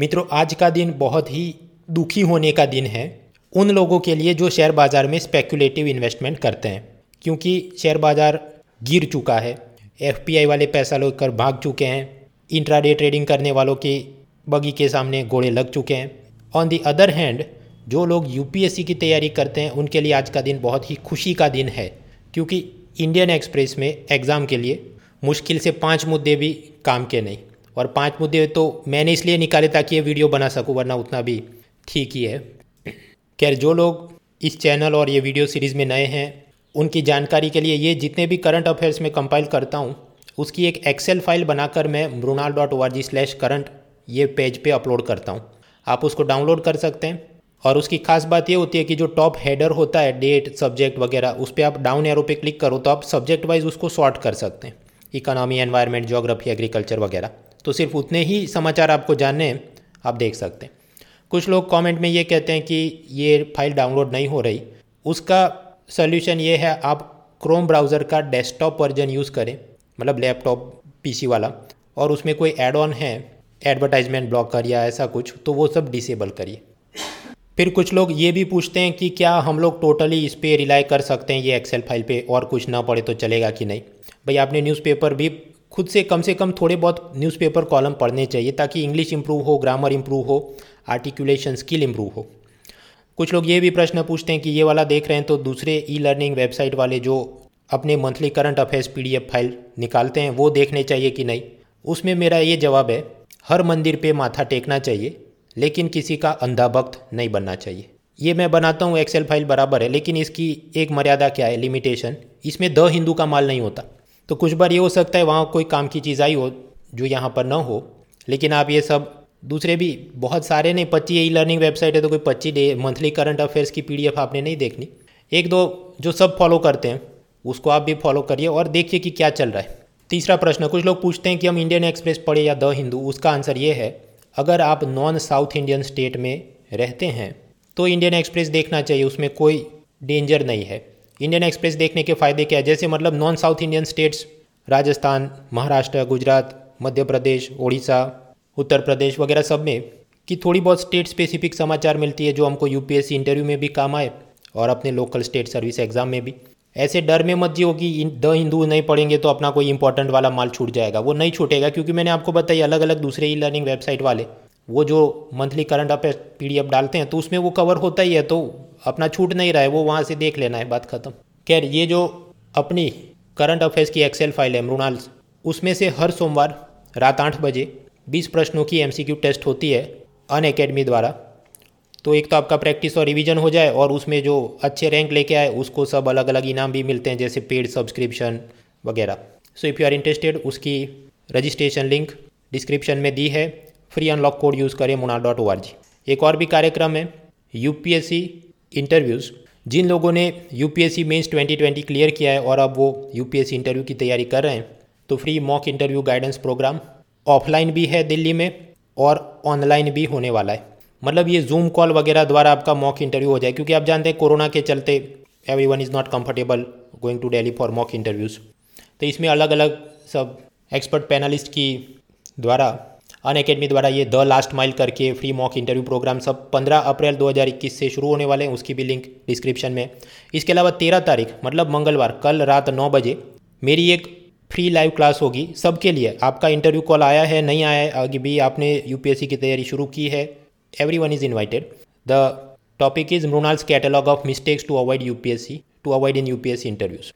मित्रों, आज का दिन बहुत ही दुखी होने का दिन है उन लोगों के लिए जो शेयर बाज़ार में स्पेकुलेटिव इन्वेस्टमेंट करते हैं, क्योंकि शेयर बाज़ार गिर चुका है। एफपीआई वाले पैसा लेकर भाग चुके हैं। इंट्राडे ट्रेडिंग करने वालों के बगी के सामने घोड़े लग चुके हैं। ऑन दी अदर हैंड जो लोग यू की तैयारी करते हैं, उनके लिए आज का दिन बहुत ही खुशी का दिन है, क्योंकि इंडियन एक्सप्रेस में एग्ज़ाम के लिए मुश्किल से पाँच मुद्दे भी काम के नहीं। और पाँच मुद्दे तो मैंने इसलिए निकाले ताकि ये वीडियो बना सकूँ, वरना उतना भी ठीक ही है। खैर, जो लोग इस चैनल और ये वीडियो सीरीज़ में नए हैं, उनकी जानकारी के लिए ये जितने भी करंट अफेयर्स में कंपाइल करता हूँ, उसकी एक एक्सेल फ़ाइल बनाकर मैं Mrinal dot O R G slash current ये पेज पे अपलोड करता हूँ। आप उसको डाउनलोड कर सकते हैं। और उसकी खास बात ये होती है कि जो टॉप हेडर होता है डेट सब्जेक्ट वगैरह, उस पर आप डाउन एरो पे क्लिक करो तो आप सब्जेक्ट वाइज उसको सॉर्ट कर सकते हैं। इकोनॉमी एनवायरनमेंट जोग्राफी एग्रीकल्चर वगैरह। तो सिर्फ़ उतने ही समाचार आपको जानने आप देख सकते हैं। कुछ लोग कमेंट में ये कहते हैं कि ये फ़ाइल डाउनलोड नहीं हो रही। उसका सोल्यूशन ये है, आप क्रोम ब्राउज़र का डेस्कटॉप वर्जन यूज़ करें मतलब लैपटॉप पीसी वाला, और उसमें कोई एड ऑन है एडवर्टाइजमेंट ब्लॉकर या ऐसा कुछ तो वो सब डिसेबल करिए। फिर कुछ लोग ये भी पूछते हैं कि क्या हम लोग टोटली इस पर रिलाई कर सकते हैं ये एक्सेल फ़ाइल पे, और कुछ ना पड़े तो चलेगा कि नहीं। भाई, आपने न्यूज़पेपर भी खुद से कम से कम थोड़े बहुत न्यूज़पेपर कॉलम पढ़ने चाहिए ताकि इंग्लिश इंप्रूव हो ग्रामर इंप्रूव हो आर्टिकुलेशन स्किल इम्प्रूव हो। कुछ लोग ये भी प्रश्न पूछते हैं कि ये वाला देख रहे हैं तो दूसरे ई लर्निंग वेबसाइट वाले जो अपने monthly current affairs PDF file निकालते हैं, वो देखने चाहिए कि नहीं? उसमें मेरा ये जवाब है, हर मंदिर पे माथा टेकना चाहिए, लेकिन किसी का अंधा भक्त नहीं बनना चाहिए। ये मैं बनाता हूँ एक्सेल फ़ाइल बराबर है, लेकिन इसकी एक मर्यादा क्या है? लिमिटेशन इसमें द हिंदू का माल नहीं होता। तो कुछ बार ये हो सकता है वहाँ कोई काम की चीज़ आई हो जो यहाँ पर ना हो। लेकिन आप ये सब, दूसरे भी बहुत सारे नहीं, पच्चीस ई लर्निंग वेबसाइट है तो कोई पच्चीस डे मंथली करंट अफेयर्स की पीडीएफ आपने नहीं देखनी। एक दो जो सब फॉलो करते हैं, उसको आप भी फॉलो करिए और देखिए कि क्या चल रहा है। तीसरा प्रश्न, कुछ लोग पूछते हैं कि हम इंडियन एक्सप्रेस पढ़े या द हिंदू, उसका आंसर ये है, अगर आप नॉन साउथ इंडियन स्टेट में रहते हैं तो इंडियन एक्सप्रेस देखना चाहिए, उसमें कोई डेंजर नहीं है। इंडियन एक्सप्रेस देखने के फ़ायदे क्या है? जैसे मतलब non South Indian states Rajasthan, Maharashtra, Gujarat, Madhya Pradesh, Odisha, Uttar Pradesh वगैरह सब में कि थोड़ी बहुत स्टेट स्पेसिफिक समाचार मिलती है जो हमको यूपीएससी इंटरव्यू में भी काम आए और अपने लोकल स्टेट सर्विस एग्ज़ाम में भी। ऐसे डर में मत जियो कि द हिंदू नहीं पढ़ेंगे तो अपना कोई इंपॉर्टेंट वाला माल छूट जाएगा। वो नहीं छूटेगा क्योंकि मैंने आपको बताई अलग अलग दूसरे ई लर्निंग वेबसाइट वाले, वो जो मंथली करंट अफेयर पीडीएफ डालते हैं तो उसमें वो कवर होता ही है तो अपना छूट नहीं रहा है, वो वहाँ से देख लेना है, बात ख़त्म। खैर, ये जो अपनी करंट अफेयर्स की एक्सेल फ़ाइल है, मृणाल, उसमें से हर सोमवार रात आठ बजे बीस प्रश्नों की एमसीक्यू टेस्ट होती है, अन अकेडमी द्वारा। तो एक तो आपका प्रैक्टिस और रिवीजन हो जाए और उसमें जो अच्छे रैंक लेके आए, उसको सब अलग अलग इनाम भी मिलते हैं, जैसे पेड सब्सक्रिप्शन वगैरह। So if you are interested उसकी रजिस्ट्रेशन लिंक डिस्क्रिप्शन में दी है। फ्री अनलॉक कोड यूज़ करें मुनाल डॉट ओ एक और भी कार्यक्रम है यूपीएससी इंटरव्यूज़ जिन लोगों ने U P S C mains twenty twenty clear किया है और अब वो U P S C interview की तैयारी कर रहे हैं तो free mock interview guidance program offline भी है दिल्ली में और ऑनलाइन भी होने वाला है। मतलब ये जूम कॉल वगैरह द्वारा आपका मॉक इंटरव्यू हो जाए, क्योंकि आप जानते हैं कोरोना के चलते everyone is not comfortable going to Delhi for mock interviews तो इसमें अलग अलग सब एक्सपर्ट पैनलिस्ट की द्वारा अन अकेडमी द्वारा ये द लास्ट माइल करके फ्री मॉक इंटरव्यू प्रोग्राम सब 15 अप्रैल 2021 से शुरू होने वाले हैं। उसकी भी लिंक डिस्क्रिप्शन में। इसके अलावा 13 तारीख मतलब मंगलवार, कल रात नौ बजे मेरी एक फ्री लाइव क्लास होगी सबके लिए। आपका इंटरव्यू कॉल आया है, नहीं आया है आगे भी आपने यूपीएससी की तैयारी शुरू की है। Everyone is invited the topic is Mrinal's catalogue of mistakes to avoid UPSC to avoid in UPSC interviews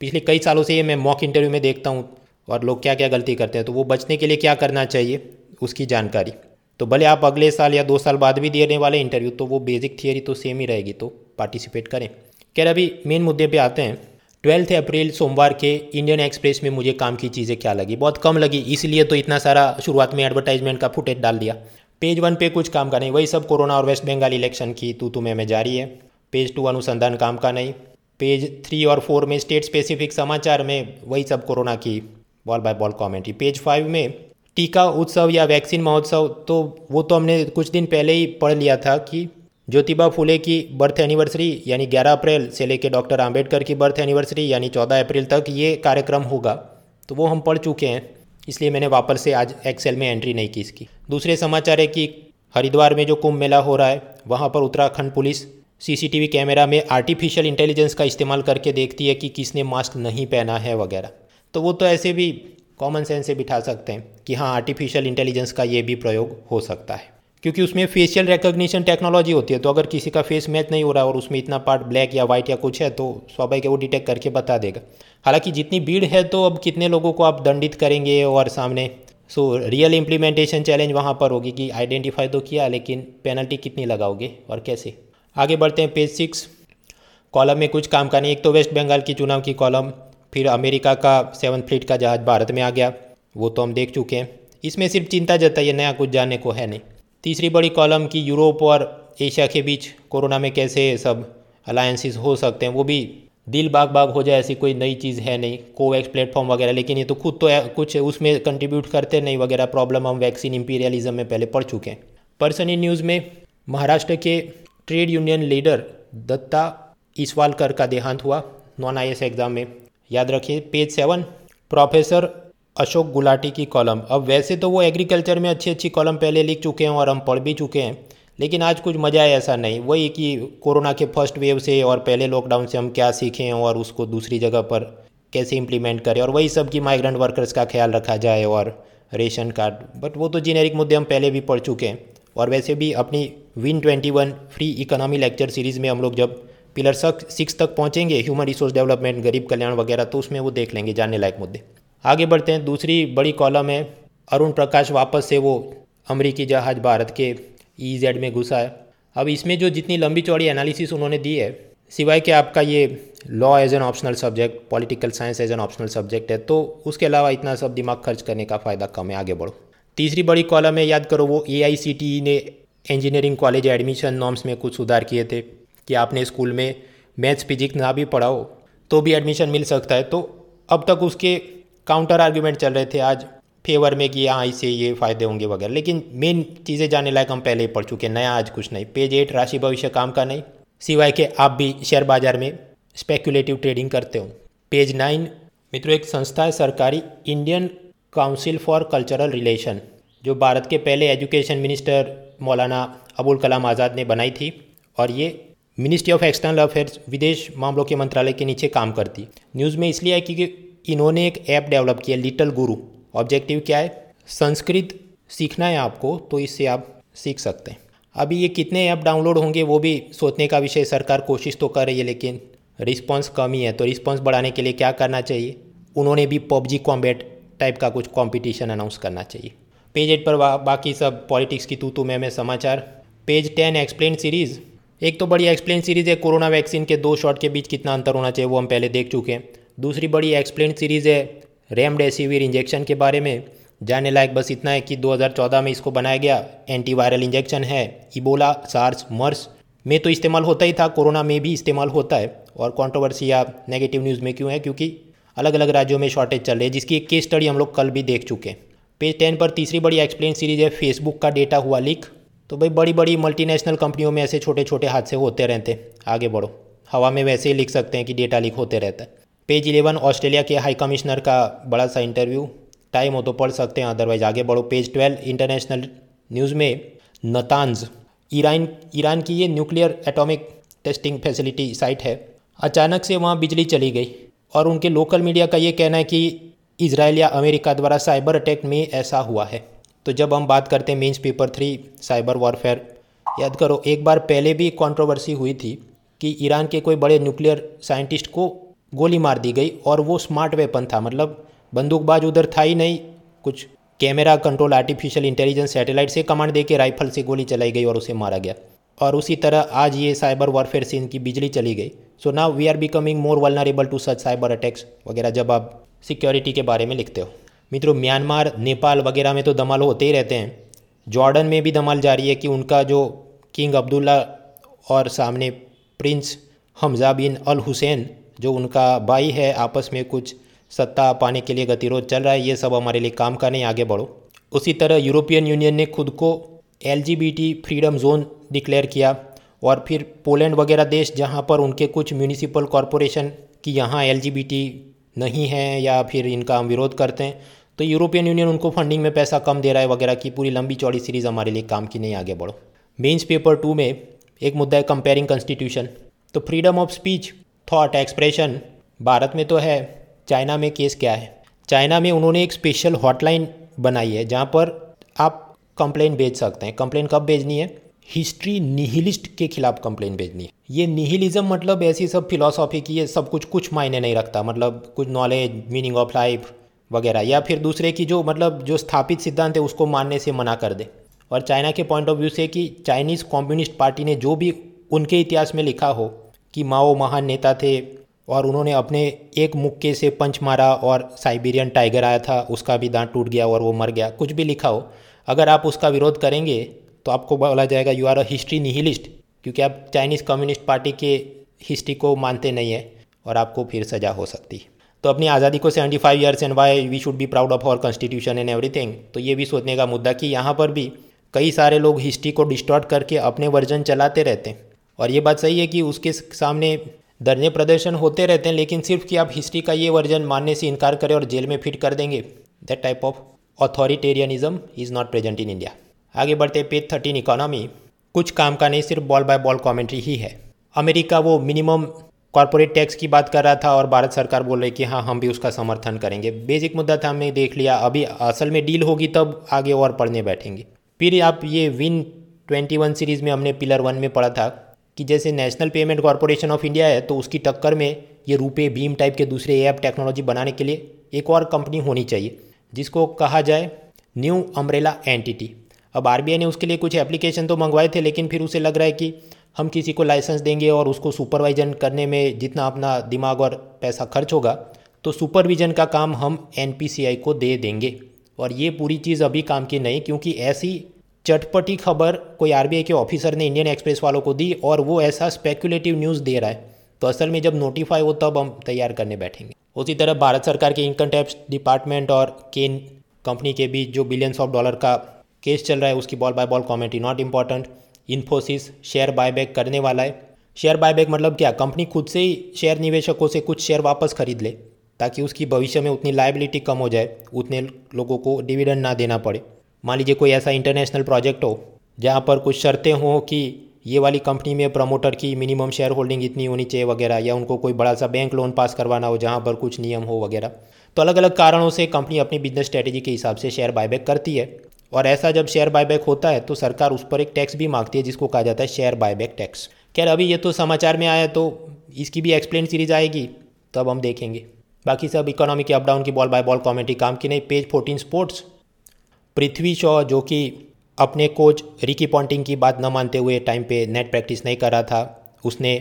पिछले कई सालों से ये मैं मॉक इंटरव्यू में देखता हूँ और लोग क्या क्या गलती करते हैं तो वो बचने के लिए क्या करना चाहिए? उसकी जानकारी। तो भले आप अगले साल या दो साल बाद भी देने वाले इंटरव्यू तो वो बेसिक थियरी तो सेम ही रहेगी तो पार्टिसिपेट करें। खैर, अभी मेन मुद्दे पे आते हैं। ट्वेल्थ अप्रैल सोमवार के इंडियन एक्सप्रेस में मुझे काम की चीज़ें क्या लगी? बहुत कम लगी, इसलिए तो इतना सारा शुरुआत में एडवर्टाइजमेंट का फुटेज डाल दिया। पेज वन पे कुछ काम का नहीं, वही सब कोरोना और वेस्ट बंगाल इलेक्शन की तू तुम्हें में जारी है। पेज टू अनुसंधान काम का नहीं। पेज थ्री और फोर में स्टेट स्पेसिफिक समाचार में वही सब कोरोना की ball by ball commentary page five में टीका उत्सव या वैक्सीन महोत्सव तो वो तो हमने कुछ दिन पहले ही पढ़ लिया था कि ज्योतिबा फुले की बर्थ एनिवर्सरी यानी 11 अप्रैल से लेकर डॉक्टर आम्बेडकर की बर्थ एनिवर्सरी यानी 14 अप्रैल तक ये कार्यक्रम होगा। तो वो हम पढ़ चुके हैं, इसलिए मैंने वापस से आज एक्सेल में एंट्री नहीं की इसकी। दूसरे समाचार है कि हरिद्वार में जो कुंभ मेला हो रहा है, वहाँ पर उत्तराखंड पुलिस सीसीटीवी कैमरा में आर्टिफिशियल इंटेलिजेंस का इस्तेमाल करके देखती है कि किसने मास्क नहीं पहना है वगैरह। तो वो तो ऐसे भी कॉमन सेंस से बिठा सकते हैं कि हाँ आर्टिफिशियल इंटेलिजेंस का ये भी प्रयोग हो सकता है। क्योंकि उसमें फेशियल रिकग्निशन टेक्नोलॉजी होती है तो अगर किसी का फेस मैच नहीं हो रहा है और उसमें इतना पार्ट ब्लैक या वाइट या कुछ है तो स्वाभाविक है वो डिटेक्ट करके बता देगा। हालाँकि जितनी भीड़ है तो अब कितने लोगों को आप दंडित करेंगे और सामने सो रियल इम्प्लीमेंटेशन चैलेंज वहाँ पर होगी कि आइडेंटिफाई तो किया, लेकिन पेनल्टी कितनी लगाओगे और कैसे? आगे बढ़ते हैं पेज सिक्स कॉलम में कुछ काम करने, एक तो वेस्ट बंगाल की चुनाव की कॉलम फिर अमेरिका का सेवन फ्लीट का जहाज़ भारत में आ गया। वो तो हम देख चुके हैं। इसमें सिर्फ़ चिंता जता जताइए नया कुछ जानने को है नहीं। तीसरी बड़ी कॉलम की यूरोप और एशिया के बीच कोरोना में कैसे सब अलायंसेस हो सकते हैं, वो भी दिल बाग बाग हो जाए ऐसी कोई नई चीज़ है नहीं कोवैक्स प्लेटफॉर्म वगैरह, लेकिन ये तो खुद तो कुछ उसमें कंट्रीब्यूट करते नहीं वगैरह प्रॉब्लम हम वैक्सीन इम्पीरियलिज्म में पहले पढ़ चुके हैं। पर्सनली न्यूज़ में महाराष्ट्र के trade union leader Datta Iswalkar का देहांत हुआ नॉन आई एग्ज़ाम में। याद रखिए page seven professor Ashok Gulati की कॉलम अब वैसे तो वो एग्रीकल्चर में अच्छी अच्छी कॉलम पहले लिख चुके हैं और हम पढ़ भी चुके हैं, लेकिन आज कुछ मज़ा है ऐसा नहीं। वही कि कोरोना के फ़र्स्ट वेव से और पहले लॉकडाउन से हम क्या सीखें और उसको दूसरी जगह पर कैसे इम्प्लीमेंट करें, और वही सब कि माइग्रेंट वर्कर्स का ख्याल रखा जाए और रेशन कार्ड बट वो तो जेनेरिक मुद्दे हम पहले भी पढ़ चुके हैं, और वैसे भी अपनी win twenty one free economy lecture series में हम लोग जब पिलर सिक्स तक पहुँचेंगे ह्यूमन रिसोर्स डेवलपमेंट गरीब कल्याण वगैरह तो उसमें वो देख लेंगे जानने लायक मुद्दे। आगे बढ़ते हैं, दूसरी बड़ी कॉलम है, अरुण प्रकाश वापस से वो अमरीकी जहाज़ भारत के ई जेड में घुसा है। अब इसमें जो जितनी लंबी चौड़ी एनालिसिस उन्होंने दी है, सिवाय कि आपका ये law as an optional subject political science as an optional subject है तो उसके अलावा इतना सब दिमाग खर्च करने का फ़ायदा कम है, आगे बढ़ो। तीसरी बड़ी कॉलम है, याद करो वो ए e ने इंजीनियरिंग कॉलेज एडमिशन नॉर्म्स में कुछ सुधार किए थे। कि आपने स्कूल में मैथ्स, फिजिक्स ना भी पढ़ाओ तो भी एडमिशन मिल सकता है। तो अब तक उसके काउंटर आर्ग्यूमेंट चल रहे थे आज फेवर में कि हाँ इससे ये फ़ायदे होंगे वगैरह। लेकिन मेन चीज़ें जाने लायक हम पहले ही पढ़ चुके हैं। नया आज कुछ नहीं। पेज एट राशि भविष्य काम का नहीं। सिवाय के आप भी शेयर बाज़ार में स्पेकुलेटिव ट्रेडिंग करते हो। पेज नाइन मित्रों, एक संस्था है सरकारी Indian council for cultural relation जो भारत के पहले एजुकेशन मिनिस्टर मौलाना अबुल कलाम आज़ाद ने बनाई थी। और ये मिनिस्ट्री ऑफ़ एक्सटर्नल अफेयर्स विदेश मामलों के मंत्रालय के नीचे काम करती। न्यूज़ में इसलिए है क्योंकि इन्होंने एक ऐप डेवलप किया लिटल गुरु ऑब्जेक्टिव क्या है? संस्कृत सीखना है आपको तो इससे आप सीख सकते हैं। अभी ये कितने ऐप डाउनलोड होंगे वो भी सोचने का विषय सरकार कोशिश तो कर रही है लेकिन रिस्पॉन्स कम ही है। तो रिस्पॉन्स बढ़ाने के लिए क्या करना चाहिए? उन्होंने भी पबजी कॉम्बेट टाइप का कुछ कॉम्पिटिशन अनाउंस करना चाहिए। पेज एट पर बा, बाकी सब पॉलिटिक्स की तू तू मैं समाचार। पेज टेन एक्सप्लेन सीरीज़ एक तो बड़ी एक्सप्लेन सीरीज़ है, कोरोना वैक्सीन के दो शॉट के बीच कितना अंतर होना चाहिए वो हम पहले देख चुके हैं। दूसरी बड़ी एक्सप्लेन सीरीज़ है रेमडेसिविर इंजेक्शन के बारे में। जानने लायक बस इतना है कि 2014 में इसको बनाया गया। एंटीवायरल इंजेक्शन है इबोला सार्स मर्स में तो इस्तेमाल होता ही था, कोरोना में भी इस्तेमाल होता है। और कंट्रोवर्सी या नेगेटिव न्यूज़ में क्यों है? क्योंकि अलग अलग राज्यों में शॉर्टेज चल रही है, जिसकी एक केस स्टडी हम लोग कल भी देख चुके हैं। पेज टेन पर तीसरी बड़ी एक्सप्लेन सीरीज़ है फेसबुक का डेटा हुआ लीक तो भाई बड़ी बड़ी मल्टीनेशनल कंपनियों में ऐसे छोटे छोटे हादसे होते रहते आगे बढ़ो। हवा में वैसे ही लिख सकते हैं कि डेटा लीक होते रहता है। पेज इलेवन ऑस्ट्रेलिया के हाई कमिश्नर का बड़ा सा इंटरव्यू टाइम हो तो पढ़ सकते हैं अदरवाइज़ आगे बढ़ो। पेज ट्वेल्व इंटरनेशनल न्यूज़ में नतानज ईरान ईरान की ये nuclear atomic testing facility site है। अचानक से वहाँ बिजली चली गई और उनके लोकल मीडिया का ये कहना है कि इसराइल या अमेरिका द्वारा साइबर अटैक में ऐसा हुआ है। तो जब हम बात करते हैं mains paper three cyber warfare याद करो, एक बार पहले भी कंट्रोवर्सी हुई थी कि ईरान के कोई बड़े न्यूक्लियर साइंटिस्ट को गोली मार दी गई और वो स्मार्ट वेपन था मतलब बंदूकबाज उधर था ही नहीं, कुछ camera control artificial intelligence satellite से कमांड दे के राइफल से गोली चलाई गई और उसे मारा गया। और उसी तरह आज ये साइबर वॉरफेयर से इनकी बिजली चली गई। So now we are becoming more vulnerable to such cyber attacks वगैरह, जब आप सिक्योरिटी के बारे में लिखते हो। मित्रों, म्यांमार, नेपाल वगैरह में तो दमाल होते ही रहते हैं। जॉर्डन में भी दमाल जारी है कि उनका जो किंग अब्दुल्ला और सामने prince Hamzah bin al Hussein, जो उनका भाई है, आपस में कुछ सत्ता पाने के लिए गतिरोध चल रहा है, ये सब हमारे लिए काम का नहीं आगे बढ़ो। उसी तरह यूरोपियन यूनियन ने खुद को एलजीबीटी फ्रीडम जोन डिक्लेयर किया और फिर पोलैंड वगैरह देश, जहाँ पर उनके कुछ म्यूनिसिपल कॉरपोरेशन की यहाँ एल नहीं है या फिर इनका हम विरोध करते हैं तो यूरोपियन यूनियन उनको फंडिंग में पैसा कम दे रहा है वगैरह की पूरी लंबी चौड़ी सीरीज़ हमारे लिए काम की नहीं, आगे बढ़ो। मेंस पेपर टू में एक मुद्दा है कंपेयरिंग कॉन्स्टिट्यूशन तो freedom of speech thought expression Bharat में तो है, चाइना में केस क्या है? चाइना में उन्होंने एक स्पेशल हॉटलाइन बनाई है जहाँ पर आप कंप्लेन भेज सकते हैं। कंप्लेन कब भेजनी है? हिस्ट्री निहिलिस्ट के खिलाफ कंप्लेन भेजनी है। ये निहिलिज्म मतलब ऐसी सब फिलोसॉफी की है, सब कुछ कुछ मायने नहीं रखता। मतलब कुछ नॉलेज मीनिंग ऑफ़ लाइफ वगैरह, या फिर दूसरे की जो मतलब जो स्थापित सिद्धांत है उसको मानने से मना कर दे। और चाइना के पॉइंट ऑफ़ व्यू से कि चाइनीज़ कम्युनिस्ट पार्टी ने जो भी उनके इतिहास में लिखा हो कि माओ महान नेता थे और उन्होंने अपने एक मुक्के से पंच मारा और साइबेरियन टाइगर आया था, उसका भी दांत टूट गया और वो मर गया, कुछ भी लिखा हो। अगर आप उसका विरोध करेंगे तो आपको बोला जाएगा you are a history nihilist क्योंकि आप चाइनीज़ कम्युनिस्ट पार्टी के हिस्ट्री को मानते नहीं है और आपको फिर सज़ा हो सकती है। तो अपनी आज़ादी को seventy five years and why we should be proud of our constitution and everything तो ये भी सोचने का मुद्दा कि यहाँ पर भी कई सारे लोग हिस्ट्री को डिस्टॉर्ट करके अपने वर्जन चलाते रहते हैं। और ये बात सही है कि उसके सामने धरने प्रदर्शन होते रहते हैं, लेकिन सिर्फ़ कि आप हिस्ट्री का ये वर्जन मानने से इनकार करें और जेल में फिट कर देंगे that type of authoritarianism is not present in India आगे बढ़ते पेज थर्टीन इकोनॉमी कुछ काम का नहीं, सिर्फ़ बॉल बाय बॉल कॉमेंट्री ही है। अमेरिका वो मिनिमम कॉरपोरेट टैक्स की बात कर रहा था और भारत सरकार बोल रही कि हाँ हम भी उसका समर्थन करेंगे। बेसिक मुद्दा था, हमने देख लिया। अभी असल में डील होगी तब आगे और पढ़ने बैठेंगे। फिर आप ये विन 21 सीरीज़ में हमने पिलर वन में पढ़ा था कि जैसे National Payment Corporation of India है तो उसकी टक्कर में ये रूपे भीम टाइप के दूसरे ऐप टेक्नोलॉजी बनाने के लिए एक और कंपनी होनी चाहिए, जिसको कहा जाए न्यू अम्ब्रेला एंटिटी अब आरबीआई ने उसके लिए कुछ एप्लीकेशन तो मंगवाए थे, लेकिन फिर उसे लग रहा है कि हम किसी को लाइसेंस देंगे और उसको सुपरवाइजन करने में जितना अपना दिमाग और पैसा खर्च होगा तो सुपरविजन का काम हम एनपीसीआई को दे देंगे। और ये पूरी चीज़ अभी काम की नहीं, क्योंकि ऐसी चटपटी खबर कोई आरबीआई के ऑफिसर ने इंडियन एक्सप्रेस वालों को दी और वो ऐसा स्पेकुलेटिव न्यूज़ दे रहा है तो असल में जब नोटिफाई हो तब हम तैयार करने बैठेंगे। उसी तरह भारत सरकार के इनकम टैक्स डिपार्टमेंट और केन कंपनी के बीच जो बिलियंस ऑफ़ डॉलर का केस चल रहा है, उसकी ball by ball commentary not important Infosys share buyback करने वाला है। शेयर बायबैक मतलब क्या? कंपनी खुद से ही शेयर निवेशकों से कुछ शेयर वापस खरीद ले, ताकि उसकी भविष्य में उतनी लाइबिलिटी कम हो जाए, उतने लोगों को डिविडेंड ना देना पड़े। मान लीजिए कोई ऐसा इंटरनेशनल प्रोजेक्ट हो, जहाँ पर कुछ शर्तें हों कि ये वाली कंपनी में प्रमोटर की मिनिमम शेयर होल्डिंग इतनी होनी चाहिए वगैरह, या उनको कोई बड़ा सा बैंक लोन पास करवाना हो, जहाँ पर कुछ नियम हो वगैरह। तो अलग अलग कारणों से कंपनी अपनी बिज़नेस स्ट्रेटेजी के हिसाब से शेयर बायबैक करती है। और ऐसा जब शेयर बायबैक होता है तो सरकार उस पर एक टैक्स भी मांगती है, जिसको कहा जाता है शेयर बायबैक टैक्स खैर, अभी ये तो समाचार में आया तो इसकी भी एक्सप्लेन सीरीज़ आएगी, तब हम देखेंगे। बाकी सब इकोनॉमी के अप डाउन की बॉल बाय बॉल कॉमेंट्री काम की नहीं page fourteen sports Prithvi Shaw, जो कि अपने कोच रिकी पॉन्टिंग की बात न मानते हुए टाइम पे नेट प्रैक्टिस नहीं कर रहा था, उसने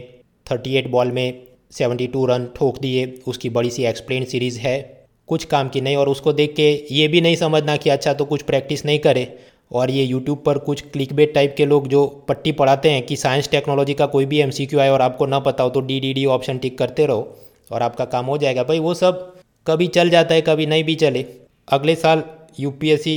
38 बॉल में 72 रन ठोक दिए, उसकी बड़ी सी एक्सप्लेन सीरीज़ है। कुछ काम की नहीं और उसको देख के ये भी नहीं समझना कि अच्छा तो कुछ प्रैक्टिस नहीं करे। और ये यूट्यूब पर कुछ क्लिक बेट टाइप के लोग जो पट्टी पढ़ाते हैं कि साइंस टेक्नोलॉजी का कोई भी एमसीक्यू आए और आपको ना पता हो तो D D D option tick करते रहो और आपका काम हो जाएगा। भाई वो सब कभी चल जाता है, कभी नहीं भी चले। अगले साल यूपीएससी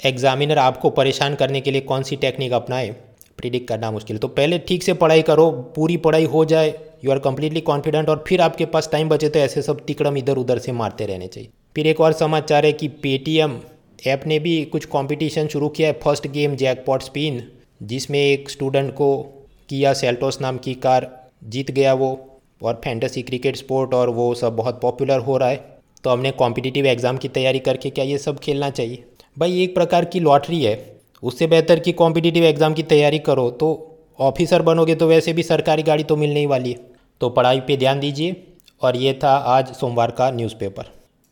एग्जामिनर आपको परेशान करने के लिए कौन सी टेक्निक अपनाए? प्रिडिक्ट करना मुश्किल। तो पहले ठीक से पढ़ाई करो, पूरी पढ़ाई हो जाए यू आर कम्प्लीटली कॉन्फिडेंट और फिर आपके पास टाइम बचे तो ऐसे सब तिकड़म इधर उधर से मारते रहने चाहिए। फिर एक और समाचार है कि पेटीएम ऐप ने भी कुछ कंपटीशन शुरू किया है फ़र्स्ट गेम जैकपॉट स्पिन जिसमें एक स्टूडेंट को किया सेल्टोस नाम की कार जीत गया वो, और फैंटेसी क्रिकेट स्पोर्ट और वो सब बहुत पॉपुलर हो रहा है। तो हमने कॉम्पिटिटिव एग्ज़ाम की तैयारी करके क्या ये सब खेलना चाहिए। भाई, एक प्रकार की लॉटरी है। उससे बेहतर कि कॉम्पिटिटिव एग्ज़ाम की तैयारी करो तो ऑफिसर बनोगे तो वैसे भी सरकारी गाड़ी तो मिलने ही वाली है। तो पढ़ाई पे ध्यान दीजिए। और ये था आज सोमवार का न्यूज़पेपर